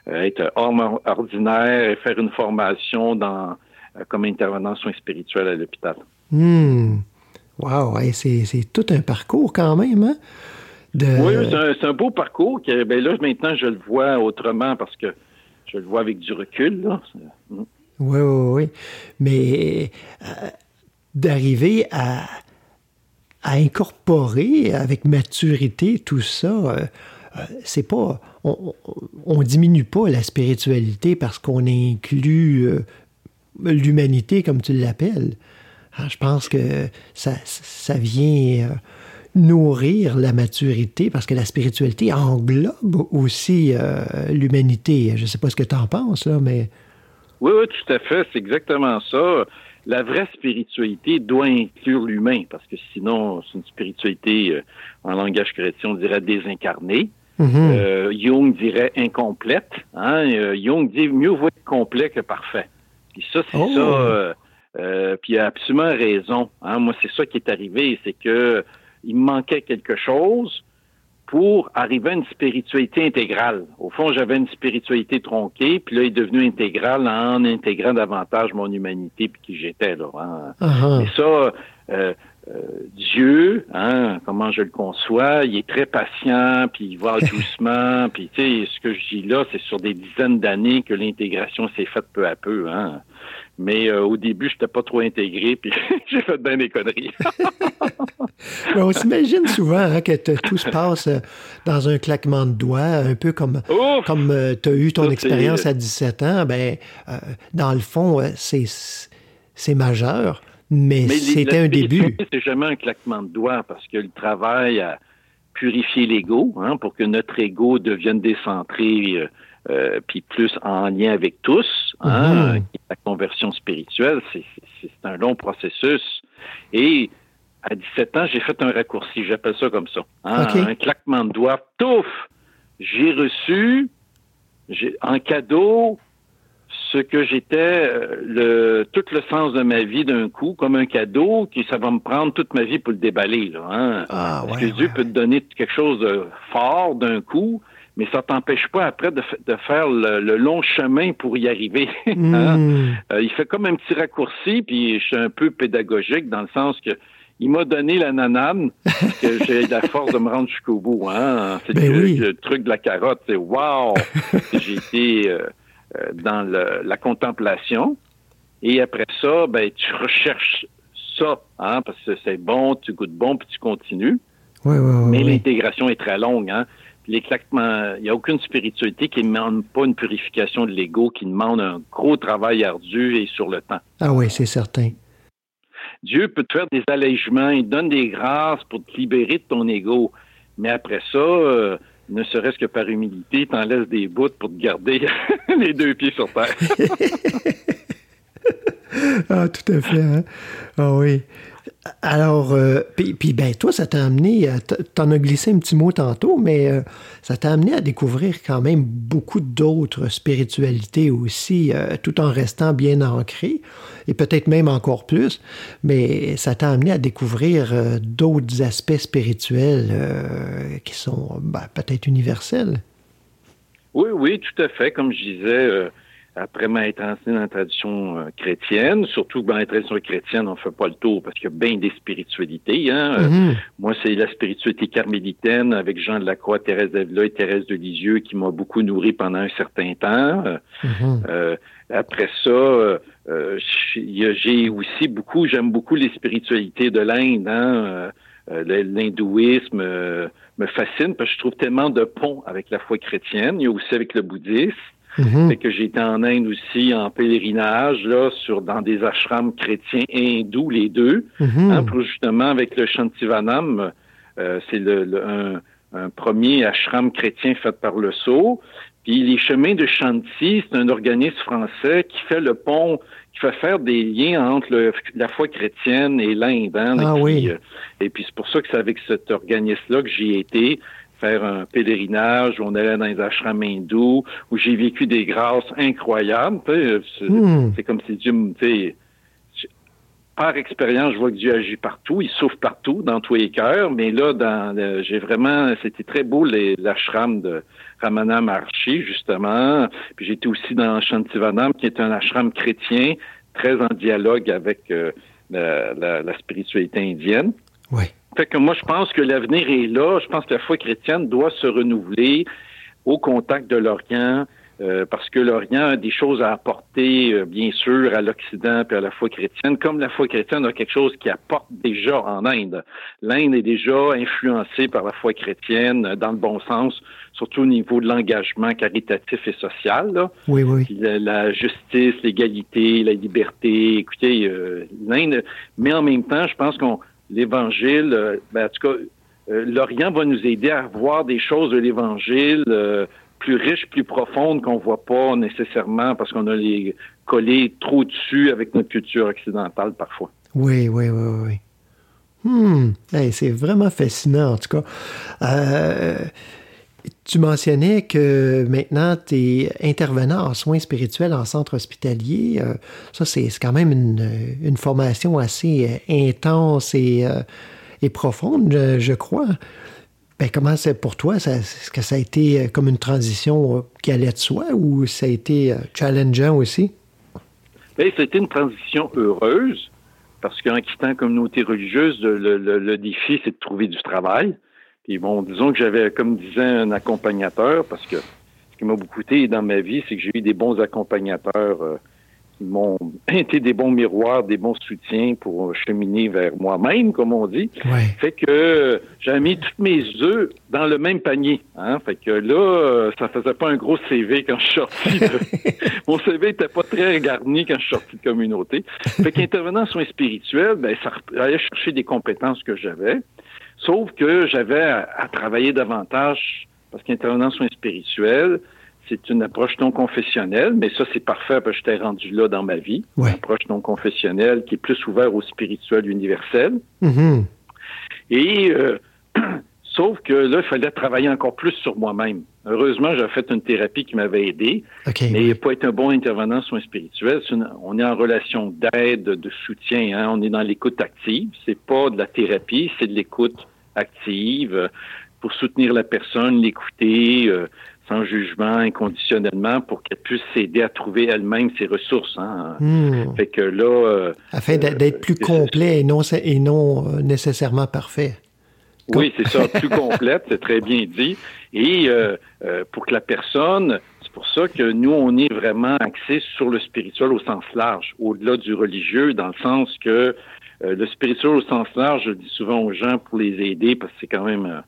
S2: euh, être homme ordinaire et faire une formation dans euh, comme intervenant en soins spirituels à l'hôpital.
S1: Hmm. Wow, hey, c'est tout un parcours quand même, hein? De...
S2: Oui, c'est un, beau parcours. Que, ben là, maintenant, je le vois autrement parce que je le vois avec du recul. Là.
S1: Oui, oui, oui. Mais euh, d'arriver à, à incorporer avec maturité tout ça, euh, euh, c'est pas. On, on- diminue pas la spiritualité parce qu'on inclut euh, l'humanité, comme tu l'appelles. Je pense que ça, ça vient nourrir la maturité parce que la spiritualité englobe aussi l'humanité. Je ne sais pas ce que tu en penses, là, mais.
S2: Oui, oui, tout à fait. C'est exactement ça. La vraie spiritualité doit inclure l'humain, parce que sinon, c'est une spiritualité, euh, en langage chrétien, on dirait désincarnée.
S1: Mhm.
S2: Euh, Jung dirait incomplète. Hein? Euh, Jung dit mieux vaut être complet que parfait. Puis ça, c'est
S1: Oh.
S2: ça. euh, euh, puis il a absolument raison. Hein? Moi, c'est ça qui est arrivé, c'est que il me manquait quelque chose pour arriver à une spiritualité intégrale. Au fond, j'avais une spiritualité tronquée, puis là, il est devenu intégrale en intégrant davantage mon humanité puis qui j'étais là. hein.
S1: Ah, ah.
S2: Mais ça, euh, euh, Dieu, hein, comment je le conçois, il est très patient, puis il va doucement, puis tu sais, ce que je dis là, c'est sur des dizaines d'années que l'intégration s'est faite peu à peu. Hein. Mais euh, au début, je n'étais pas trop intégré, puis j'ai fait bien des conneries.
S1: Mais on s'imagine souvent hein, que tout se passe euh, dans un claquement de doigts, un peu comme,
S2: Ouf!
S1: comme tu as eu ton
S2: Ça,
S1: expérience à 17 ans. Ben, dans le fond, c'est majeur, mais, c'était un début.
S2: C'est jamais un claquement de doigts parce que le travail à purifier l'ego, hein, pour que notre ego devienne décentré, euh, euh, puis plus en lien avec tous, hein,
S1: Mhm.
S2: la conversion spirituelle, c'est, un long processus. Et à 17 ans, j'ai fait un raccourci, j'appelle ça comme ça. hein. Un claquement de doigts, touf! J'ai reçu en cadeau ce que j'étais, euh, le, tout le sens de ma vie d'un coup, comme un cadeau, qui ça va me prendre toute ma vie pour le déballer. Là, hein.
S1: Ah, ouais,
S2: que Dieu
S1: ouais,
S2: peut te donner quelque chose de fort d'un coup, mais ça t'empêche pas après de, de faire le, le long chemin pour y arriver. hein.
S1: Hmm.
S2: Euh, il fait comme un petit raccourci, puis je suis un peu pédagogique dans le sens que il m'a donné la nanane, que j'ai la force de me rendre jusqu'au bout. Hein. C'est
S1: Ben
S2: le,
S1: oui.
S2: le truc de la carotte, c'est wow! j'ai été euh, dans le- la contemplation. Et après ça, ben, tu recherches ça, hein, parce que c'est bon, tu goûtes bon, puis tu continues.
S1: Ouais, ouais, ouais,
S2: Mais l'intégration est très longue. Hein. Il n'y a aucune spiritualité qui ne demande pas une purification de l'ego, qui demande un gros travail ardu et sur le temps.
S1: Ah oui, c'est certain.
S2: Dieu peut te faire des allègements, il donne des grâces pour te libérer de ton ego. Mais après ça, euh, ne serait-ce que par humilité, il t'en laisse des bouts pour te garder les deux pieds sur terre.
S1: Ah, tout à fait. hein. Ah oui. Alors, euh, puis, ben, toi, ça t'a amené, t'en as glissé un petit mot tantôt, mais euh, ça t'a amené à découvrir quand même beaucoup d'autres spiritualités aussi, euh, tout en restant bien ancré, et peut-être même encore plus, mais ça t'a amené à découvrir euh, d'autres aspects spirituels qui sont ben, peut-être universels.
S2: Oui, oui, tout à fait. Comme je disais, après m'être enseigné dans la tradition euh, chrétienne, surtout que dans la tradition chrétienne, on fait pas le tour parce qu'il y a bien des spiritualités. Hein? Euh,
S1: Mhm.
S2: moi, c'est la spiritualité carmélitaine avec Jean de la Croix, Thérèse d'Avila et Thérèse de Lisieux qui m'a beaucoup nourri pendant un certain temps.
S1: Mhm.
S2: euh, après ça, euh, j'ai aussi beaucoup, j'aime beaucoup les spiritualités de l'Inde. Hein? L'hindouisme me fascine parce que je trouve tellement de ponts avec la foi chrétienne. Il y a aussi avec le bouddhisme. Fait que j'ai été en Inde aussi en pèlerinage là, sur dans des ashrams chrétiens et hindous les deux.
S1: Mhm.
S2: Hein, pour justement avec le Shantivanam, euh, c'est le, le- un, un premier ashram chrétien fait par le Sceau. Puis les chemins de Shanti, c'est un organisme français qui fait le pont, qui fait faire des liens entre le- la foi chrétienne et l'Inde. hein.
S1: Ah
S2: et puis,
S1: oui.
S2: euh, et puis c'est pour ça que c'est avec cet organisme-là que j'y ai été faire un pèlerinage où on allait dans les ashrams hindous, où j'ai vécu des grâces incroyables. c'est-
S1: Hmm.
S2: c'est comme si Dieu, me- par expérience, je vois que Dieu agit partout, il souffle partout, dans tous les cœurs, mais là, dans j'ai vraiment, c'était très beau les- l'ashram de Ramana Maharshi, justement. Puis j'étais aussi dans Shantivanam, qui est un ashram chrétien, très en dialogue avec euh, la, la- la spiritualité indienne.
S1: Ouais.
S2: Fait que moi, je pense que l'avenir est là. Je pense que la foi chrétienne doit se renouveler au contact de l'Orient, euh, parce que l'Orient a des choses à apporter, euh, bien sûr, à l'Occident puis à la foi chrétienne, comme la foi chrétienne a quelque chose qui apporte déjà en Inde. L'Inde est déjà influencée par la foi chrétienne euh, dans le bon sens, surtout au niveau de l'engagement caritatif et social. Là.
S1: Oui, oui.
S2: La, la justice, l'égalité, la liberté. Écoutez, euh, l'Inde, mais en même temps, je pense qu'on l'Évangile, euh, ben, en tout cas, euh, l'Orient va nous aider à voir des choses de l'Évangile euh, plus riches, plus profondes qu'on voit pas nécessairement parce qu'on a les collés trop dessus avec notre culture occidentale parfois.
S1: Oui, oui, oui, oui. oui. Hmm. Hey, c'est vraiment fascinant, en tout cas. Tu mentionnais que maintenant, tu es intervenant en soins spirituels en centre hospitalier. Euh, ça, c'est quand même une, une formation assez euh, intense et, euh, et profonde, je, crois. Ben, comment c'est pour toi? ça- Est-ce que ça a été comme une transition qui allait de soi ou ça a été challengeant aussi?
S2: Mais c'était une transition heureuse parce qu'en quittant la communauté religieuse, le- le défi, c'est de trouver du travail. Puis bon, disons que j'avais, comme disait un accompagnateur, parce que ce qui m'a beaucoup coûté dans ma vie, c'est que j'ai eu des bons accompagnateurs euh, qui m'ont été des bons miroirs, des bons soutiens pour cheminer vers moi-même, comme on dit.
S1: Ouais.
S2: Fait que j'ai mis tous mes œufs dans le même panier. Hein? Fait que là, euh, ça faisait pas un gros CV quand je suis sorti. de- Mon CV était pas très garni quand je suis sorti de communauté. Fait qu'intervenant en soins spirituels, ben, ça allait chercher des compétences que j'avais. Sauf que j'avais à, à travailler davantage parce qu'intervenant en soins spirituels, c'est une approche non confessionnelle, mais ça, c'est parfait parce que j'étais rendu là dans ma vie.
S1: Ouais.
S2: Une approche non confessionnelle qui est plus ouverte au spirituel universel.
S1: Mhm.
S2: Et euh, sauf que là, il fallait travailler encore plus sur moi-même. Heureusement, j'ai fait une thérapie qui m'avait aidé, mais
S1: oui.
S2: pas être un bon intervenant en soins spirituels. une- on est en relation d'aide, de soutien. Hein, on est dans l'écoute active. C'est pas de la thérapie, c'est de l'écoute active euh, pour soutenir la personne, l'écouter. euh, sans jugement, inconditionnellement, pour qu'elle puisse s'aider à trouver elle-même ses ressources. Hein.
S1: Hmm.
S2: Fait que là, euh,
S1: Afin d'être plus complet et non, et non nécessairement parfait.
S2: Oui, c'est ça, plus complète, c'est très bien dit. Et euh, euh, pour que la personne, c'est pour ça que nous, on est vraiment axé sur le spirituel au sens large, au-delà du religieux, dans le sens que euh, le spirituel au sens large, je le dis souvent aux gens pour les aider, parce que c'est quand même euh,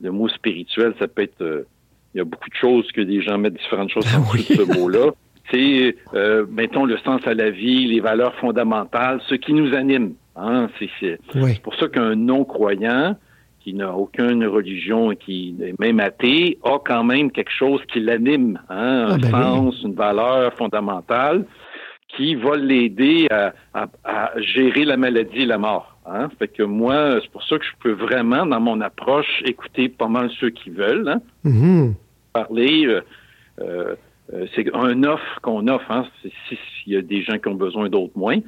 S2: le mot spirituel, ça peut être, euh, il y a beaucoup de choses que des gens mettent différentes choses
S1: Oui.
S2: dessous de ce mot-là. C'est, euh, mettons, le sens à la vie, les valeurs fondamentales, ce qui nous anime. Hein, c'est, c'est,
S1: Oui.
S2: c'est pour ça qu'un non-croyant qui n'a aucune religion et qui est même athée a quand même quelque chose qui l'anime, hein,
S1: Ah,
S2: un
S1: ben
S2: sens, une valeur fondamentale qui va l'aider à, à- à gérer la maladie et la mort. Hein? Fait que moi, c'est pour ça que je peux vraiment, dans mon approche, écouter pas mal ceux qui veulent, hein,
S1: Mhm.
S2: parler. euh, euh, euh, c'est un offre qu'on offre. Hein, si- s'il y a des gens qui ont besoin, d'autres moins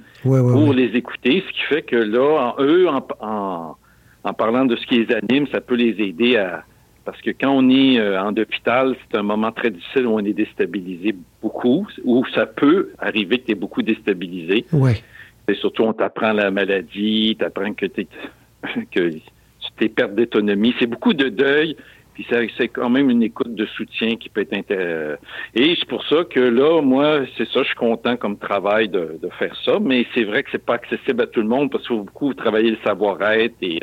S2: pour les écouter, ce qui fait que là, en, eux, en, en, en parlant de ce qui les anime, ça peut les aider à... parce que quand on est euh, en hôpital, c'est un moment très difficile où on est déstabilisé beaucoup, où ça peut arriver que tu es beaucoup déstabilisé.
S1: Oui.
S2: Et surtout, on t'apprend la maladie, t'apprends que, t'es- que tu t'es perte d'autonomie. C'est beaucoup de deuil, puis c'est quand même une écoute de soutien qui peut être intér- Et c'est pour ça que là, moi, c'est ça, je suis content comme travail de, de faire ça, mais c'est vrai que c'est pas accessible à tout le monde parce qu'il faut beaucoup travailler le savoir-être et,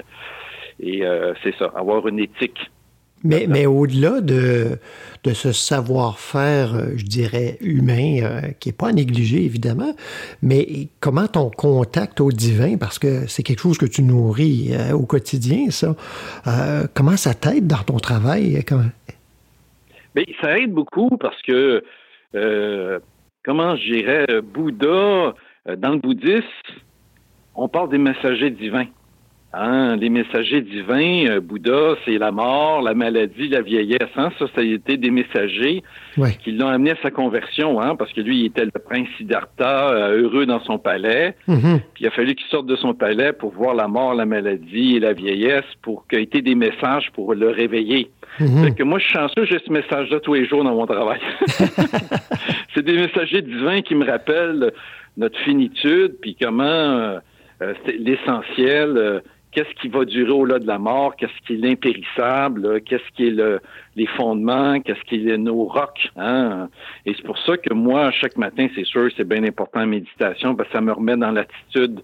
S2: et euh, c'est ça, avoir une éthique.
S1: Mais, mais au-delà de, de ce savoir-faire, euh, je dirais, humain, euh, qui n'est pas à négliger, évidemment, mais comment ton contact au divin, parce que c'est quelque chose que tu nourris euh, au quotidien, ça, comment ça t'aide dans ton travail?
S2: Mais ça aide beaucoup parce que, comment je dirais, Bouddha, dans le bouddhisme, on parle des messagers divins. Hein, les messagers divins, euh, Bouddha, c'est la mort, la maladie, la vieillesse. Hein, ça, ça a été des messagers
S1: Ouais.
S2: qui l'ont amené à sa conversion, hein, parce que lui, il était le prince Siddhartha, euh, heureux dans son palais.
S1: Mhm.
S2: Puis il a fallu qu'il sorte de son palais pour voir la mort, la maladie et la vieillesse, pour qu'il ait des messages pour le réveiller.
S1: Mhm.
S2: Fait que moi, je suis chanceux, j'ai ce message-là tous les jours dans mon travail. c'est des messagers divins qui me rappellent notre finitude, puis comment euh, euh, l'essentiel, euh, qu'est-ce qui va durer au-delà de la mort, qu'est-ce qui est l'impérissable, qu'est-ce qui est le, les fondements, qu'est-ce qui est nos rocs. Hein? Et c'est pour ça que moi, chaque matin, c'est sûr, c'est bien important méditation, parce que ça me remet dans l'attitude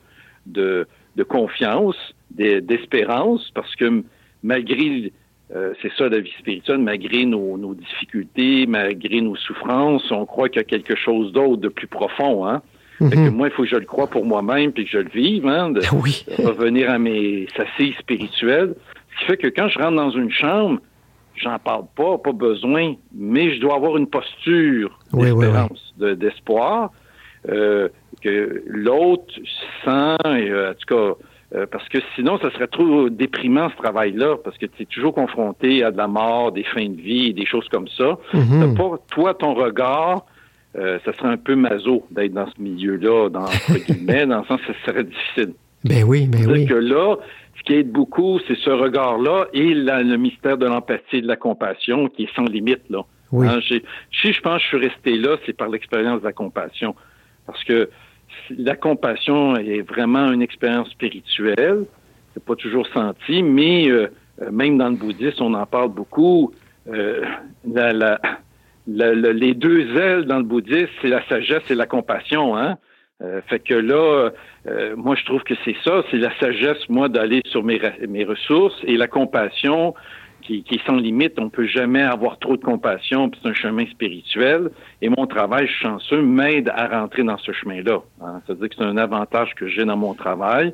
S2: de, confiance, d'e- d'espérance, parce que malgré euh, c'est ça la vie spirituelle, malgré nos, nos difficultés, malgré nos souffrances, on croit qu'il y a quelque chose d'autre, de plus profond. Hein? Fait que
S1: Mhm.
S2: moi, il faut que je le croie pour moi-même puis que je le vive, hein, de
S1: Oui.
S2: revenir à mes assises spirituelles. Ce qui fait que quand je rentre dans une chambre, j'en parle pas, pas besoin, mais je dois avoir une posture
S1: Oui, oui,
S2: d'espérance, de- d'espoir, euh, que l'autre sent, et, euh, en tout cas, euh, parce que sinon, ça serait trop déprimant ce travail-là, parce que tu es toujours confronté à de la mort, des fins de vie, des choses comme ça.
S1: Mhm.
S2: T'as pas, toi, ton regard, euh, ça serait un peu maso d'être dans ce milieu-là, dans, entre guillemets, dans le sens que ça serait difficile.
S1: Ben oui, ben oui.
S2: C'est-à-dire que là, ce qui aide beaucoup, c'est ce regard-là et la- le mystère de l'empathie et de la compassion qui est sans limite, là.
S1: Oui.
S2: Hein, si je pense que je suis resté là, c'est par l'expérience de la compassion. Parce que la compassion est vraiment une expérience spirituelle. C'est pas toujours senti, mais euh, euh, même dans le bouddhisme, on en parle beaucoup. Euh, la- la- la- la- les deux ailes dans le bouddhisme, c'est la sagesse et la compassion. Hein? Euh, fait que là, euh, moi, je trouve que c'est ça, c'est la sagesse, moi, d'aller sur mes, mes ressources et la compassion qui, qui est sans limite. On peut jamais avoir trop de compassion, puis c'est un chemin spirituel. Et mon travail, chanceux, m'aide à rentrer dans ce chemin-là. Hein. C'est-à-dire que c'est un avantage que j'ai dans mon travail.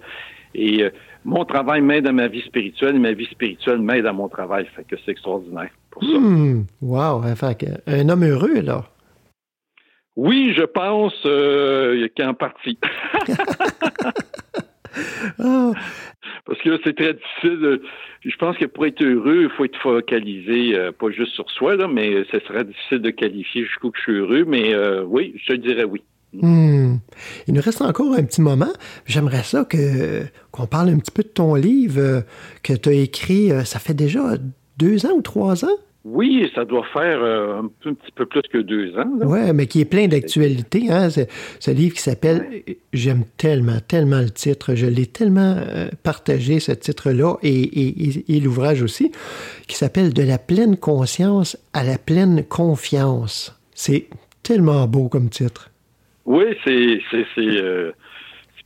S2: Et euh, mon travail m'aide à ma vie spirituelle et ma vie spirituelle m'aide à mon travail. Fait que c'est extraordinaire pour ça.
S1: Hmm. Wow. Que- un homme heureux, là.
S2: Oui, je pense euh, qu'en partie.
S1: Ah,
S2: Parce que c'est très difficile. de- Je pense que pour être heureux, il faut être focalisé, euh, pas juste sur soi, là, mais ce serait difficile de qualifier jusqu'où que je suis heureux. Mais euh, oui, je te dirais oui.
S1: Hmm. Il nous reste encore un petit moment. J'aimerais ça que qu'on parle un petit peu de ton livre euh, que tu as écrit, euh, ça fait déjà deux ans ou trois ans?
S2: Oui, ça doit faire euh, un, petit peu plus que deux ans.
S1: Ouais, mais qui est plein d'actualité. Hein? C'est ce livre qui s'appelle J'aime tellement, tellement le titre. Je l'ai tellement euh, partagé, ce titre-là, et, et- et- et l'ouvrage aussi, qui s'appelle De la pleine conscience à la pleine confiance. C'est tellement beau comme titre.
S2: Oui, c'est euh,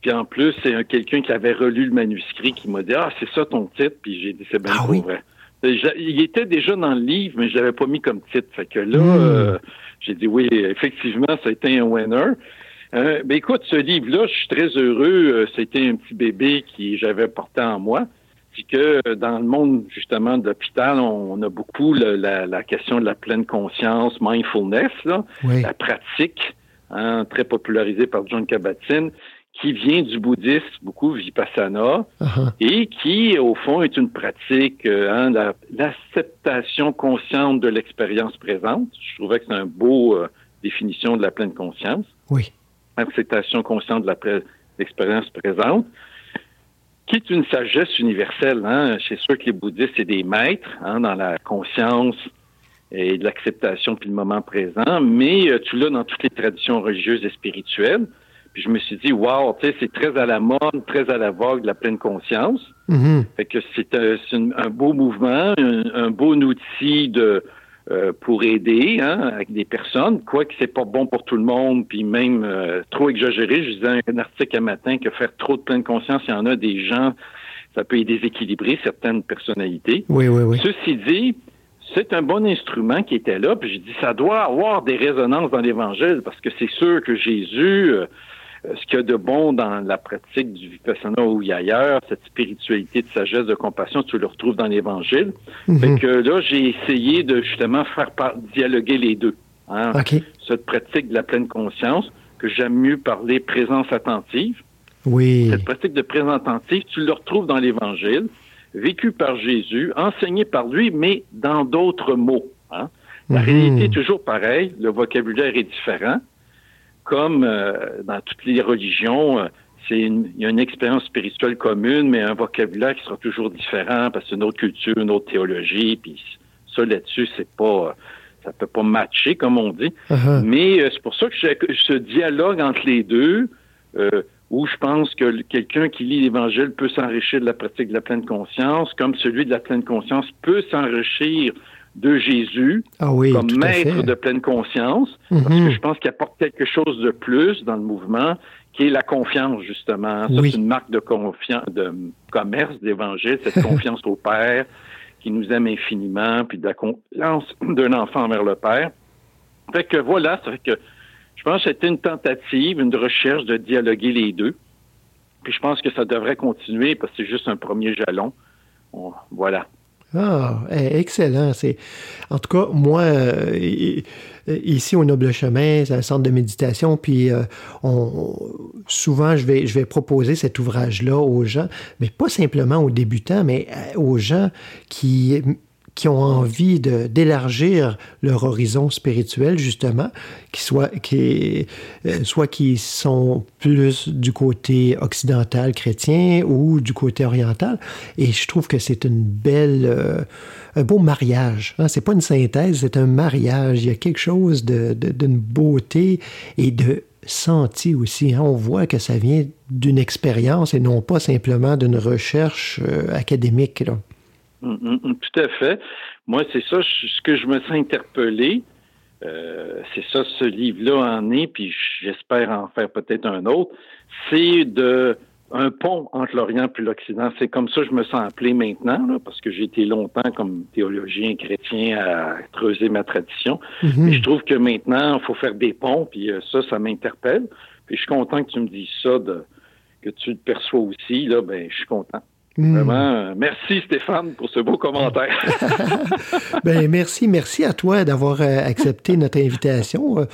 S2: puis en plus, c'est un- quelqu'un qui avait relu le manuscrit qui m'a dit ah c'est ça ton titre. Puis j'ai dit c'est bien
S1: Ah oui?
S2: vrai. Il était déjà dans le livre, mais je l'avais pas mis comme titre. Fait que là,
S1: Hmm.
S2: euh, j'ai dit oui, effectivement, ça a été un winner. Euh, ben écoute, ce livre-là, je suis très heureux. Euh, C'était un petit bébé qui j'avais porté en moi. Puis que euh, dans le monde justement de l'hôpital, on, on a beaucoup le- la, la question de la pleine conscience, mindfulness, là,
S1: Oui.
S2: la pratique, hein, très popularisée par John Kabat-Zinn, qui vient du bouddhisme, beaucoup vipassana,
S1: ah.
S2: et qui, au fond, est une pratique, euh, hein, la- l'acceptation consciente de l'expérience présente. Je trouvais que c'est un beau euh, définition de la pleine conscience.
S1: Oui.
S2: Acceptation consciente de pré- l'expérience présente. qui est une sagesse universelle. Hein? C'est sûr que les bouddhistes, c'est des maîtres hein, dans la conscience et de l'acceptation puis le moment présent, mais euh, tu l'as dans toutes les traditions religieuses et spirituelles. Puis je me suis dit, wow, tu sais, c'est très à la mode, très à la vogue de la pleine conscience.
S1: Mhm.
S2: Fait que c'est un, beau mouvement, un, un beau outil de euh, pour aider hein, avec des personnes, quoique c'est pas bon pour tout le monde, puis même euh, trop exagéré. Je disais un article un matin que faire trop de pleine conscience, il y en a des gens, ça peut y déséquilibrer certaines personnalités.
S1: Oui, oui, oui.
S2: Ceci dit, c'est un bon instrument qui était là, puis j'ai dit ça doit avoir des résonances dans l'Évangile, parce que c'est sûr que Jésus, euh, ce qu'il y a de bon dans la pratique du Vipassana ou ailleurs, cette spiritualité de sagesse, de compassion, tu le retrouves dans l'Évangile. Fait que là, j'ai essayé de justement faire dialoguer les deux. hein.
S1: OK.
S2: Cette pratique de la pleine conscience, que j'aime mieux parler présence attentive.
S1: Oui.
S2: Cette pratique de présence attentive, tu le retrouves dans l'Évangile, vécu par Jésus, enseigné par lui, mais dans d'autres mots. hein. La
S1: Mhm.
S2: réalité est toujours pareille, le vocabulaire est différent. Comme euh, dans toutes les religions, euh, c'est une- il y a une expérience spirituelle commune, mais un vocabulaire qui sera toujours différent parce que c'est une autre culture, une autre théologie, puis ça là-dessus, c'est pas, ça peut pas matcher comme on dit.
S1: Uh-huh.
S2: Mais euh, c'est pour ça que j'ai- que ce dialogue entre les deux, euh, où je pense que quelqu'un qui lit l'Évangile peut s'enrichir de la pratique de la pleine conscience, comme celui de la pleine conscience peut s'enrichir de Jésus
S1: Ah oui,
S2: comme maître de pleine conscience, parce
S1: Mhm.
S2: que je pense qu'il apporte quelque chose de plus dans le mouvement, qui est la confiance, justement.
S1: Oui.
S2: c'est une marque de confiance, de commerce d'Évangile, cette confiance au Père qui nous aime infiniment, puis de la confiance d'un enfant envers le Père. Fait que voilà, ça fait que je pense que c'était une tentative, une recherche de dialoguer les deux. Puis je pense que ça devrait continuer parce que c'est juste un premier jalon. On- voilà.
S1: Ah, eh, excellent. C'est en tout cas moi euh, ici au Noble Chemin, c'est un centre de méditation, puis euh, on, souvent je vais proposer cet ouvrage-là aux gens, mais pas simplement aux débutants, mais euh, aux gens qui qui ont envie de d'élargir leur horizon spirituel justement, qui soit qui euh, soit qui sont plus du côté occidental chrétien ou du côté oriental et je trouve que c'est une belle euh, un beau mariage. Hein? C'est pas une synthèse, c'est un mariage. Il y a quelque chose de, de- d'une beauté et de senti aussi. hein. On voit que ça vient d'une expérience et non pas simplement d'une recherche euh, académique.
S2: Mm, mm, mm, Tout à fait. Moi, c'est ça, je- ce que je me sens interpellé. euh, c'est ça, ce livre-là en est, puis j'espère en faire peut-être un autre. C'est de un pont entre l'Orient et l'Occident. C'est comme ça que je me sens appelé maintenant, là, parce que j'ai été longtemps comme théologien chrétien à creuser ma tradition.
S1: Mhm.
S2: Et je trouve que maintenant, il faut faire des ponts, puis euh, ça, ça m'interpelle. Puis je suis content que tu me dises ça, de, que tu le perçois aussi. Là, ben, je suis content.
S1: Mm.
S2: Vraiment, euh, merci Stéphane pour ce beau commentaire.
S1: Ben, merci, merci à toi d'avoir euh, accepté notre invitation. Euh,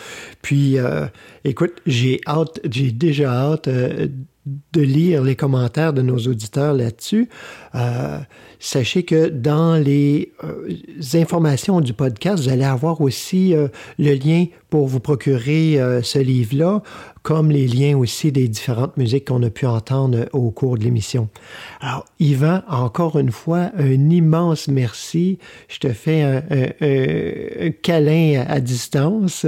S1: Puis, euh, écoute, j'ai hâte, j'ai déjà hâte euh, de lire les commentaires de nos auditeurs là-dessus. Euh, sachez que dans les euh, informations du podcast, vous allez avoir aussi euh, le lien pour vous procurer ce livre-là, comme les liens aussi des différentes musiques qu'on a pu entendre au cours de l'émission. Alors, Yvan, encore une fois, un immense merci. Je te fais un, un- un- un câlin à, à distance.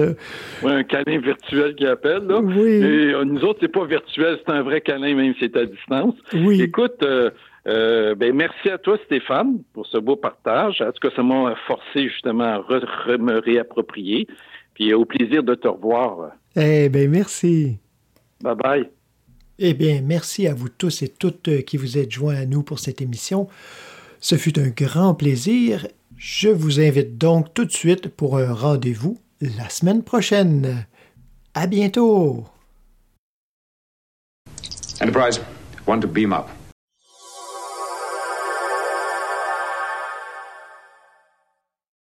S2: Un câlin virtuel qui appelle, là.
S1: Oui.
S2: Et nous autres, c'est pas virtuel, c'est un vrai câlin, même si c'est à distance.
S1: Oui.
S2: Écoute, euh, euh, ben merci à toi, Stéphane, pour ce beau partage. En tout cas, ça m'a forcé justement à re- re- me réapproprier. Puis euh, au plaisir de te revoir.
S1: Eh bien, merci.
S2: Bye bye.
S1: Eh bien, merci à vous tous et toutes qui vous êtes joints à nous pour cette émission. Ce fut un grand plaisir. Je vous invite donc tout de suite pour un rendez-vous la semaine prochaine. À bientôt!
S3: Enterprise, one to beam up.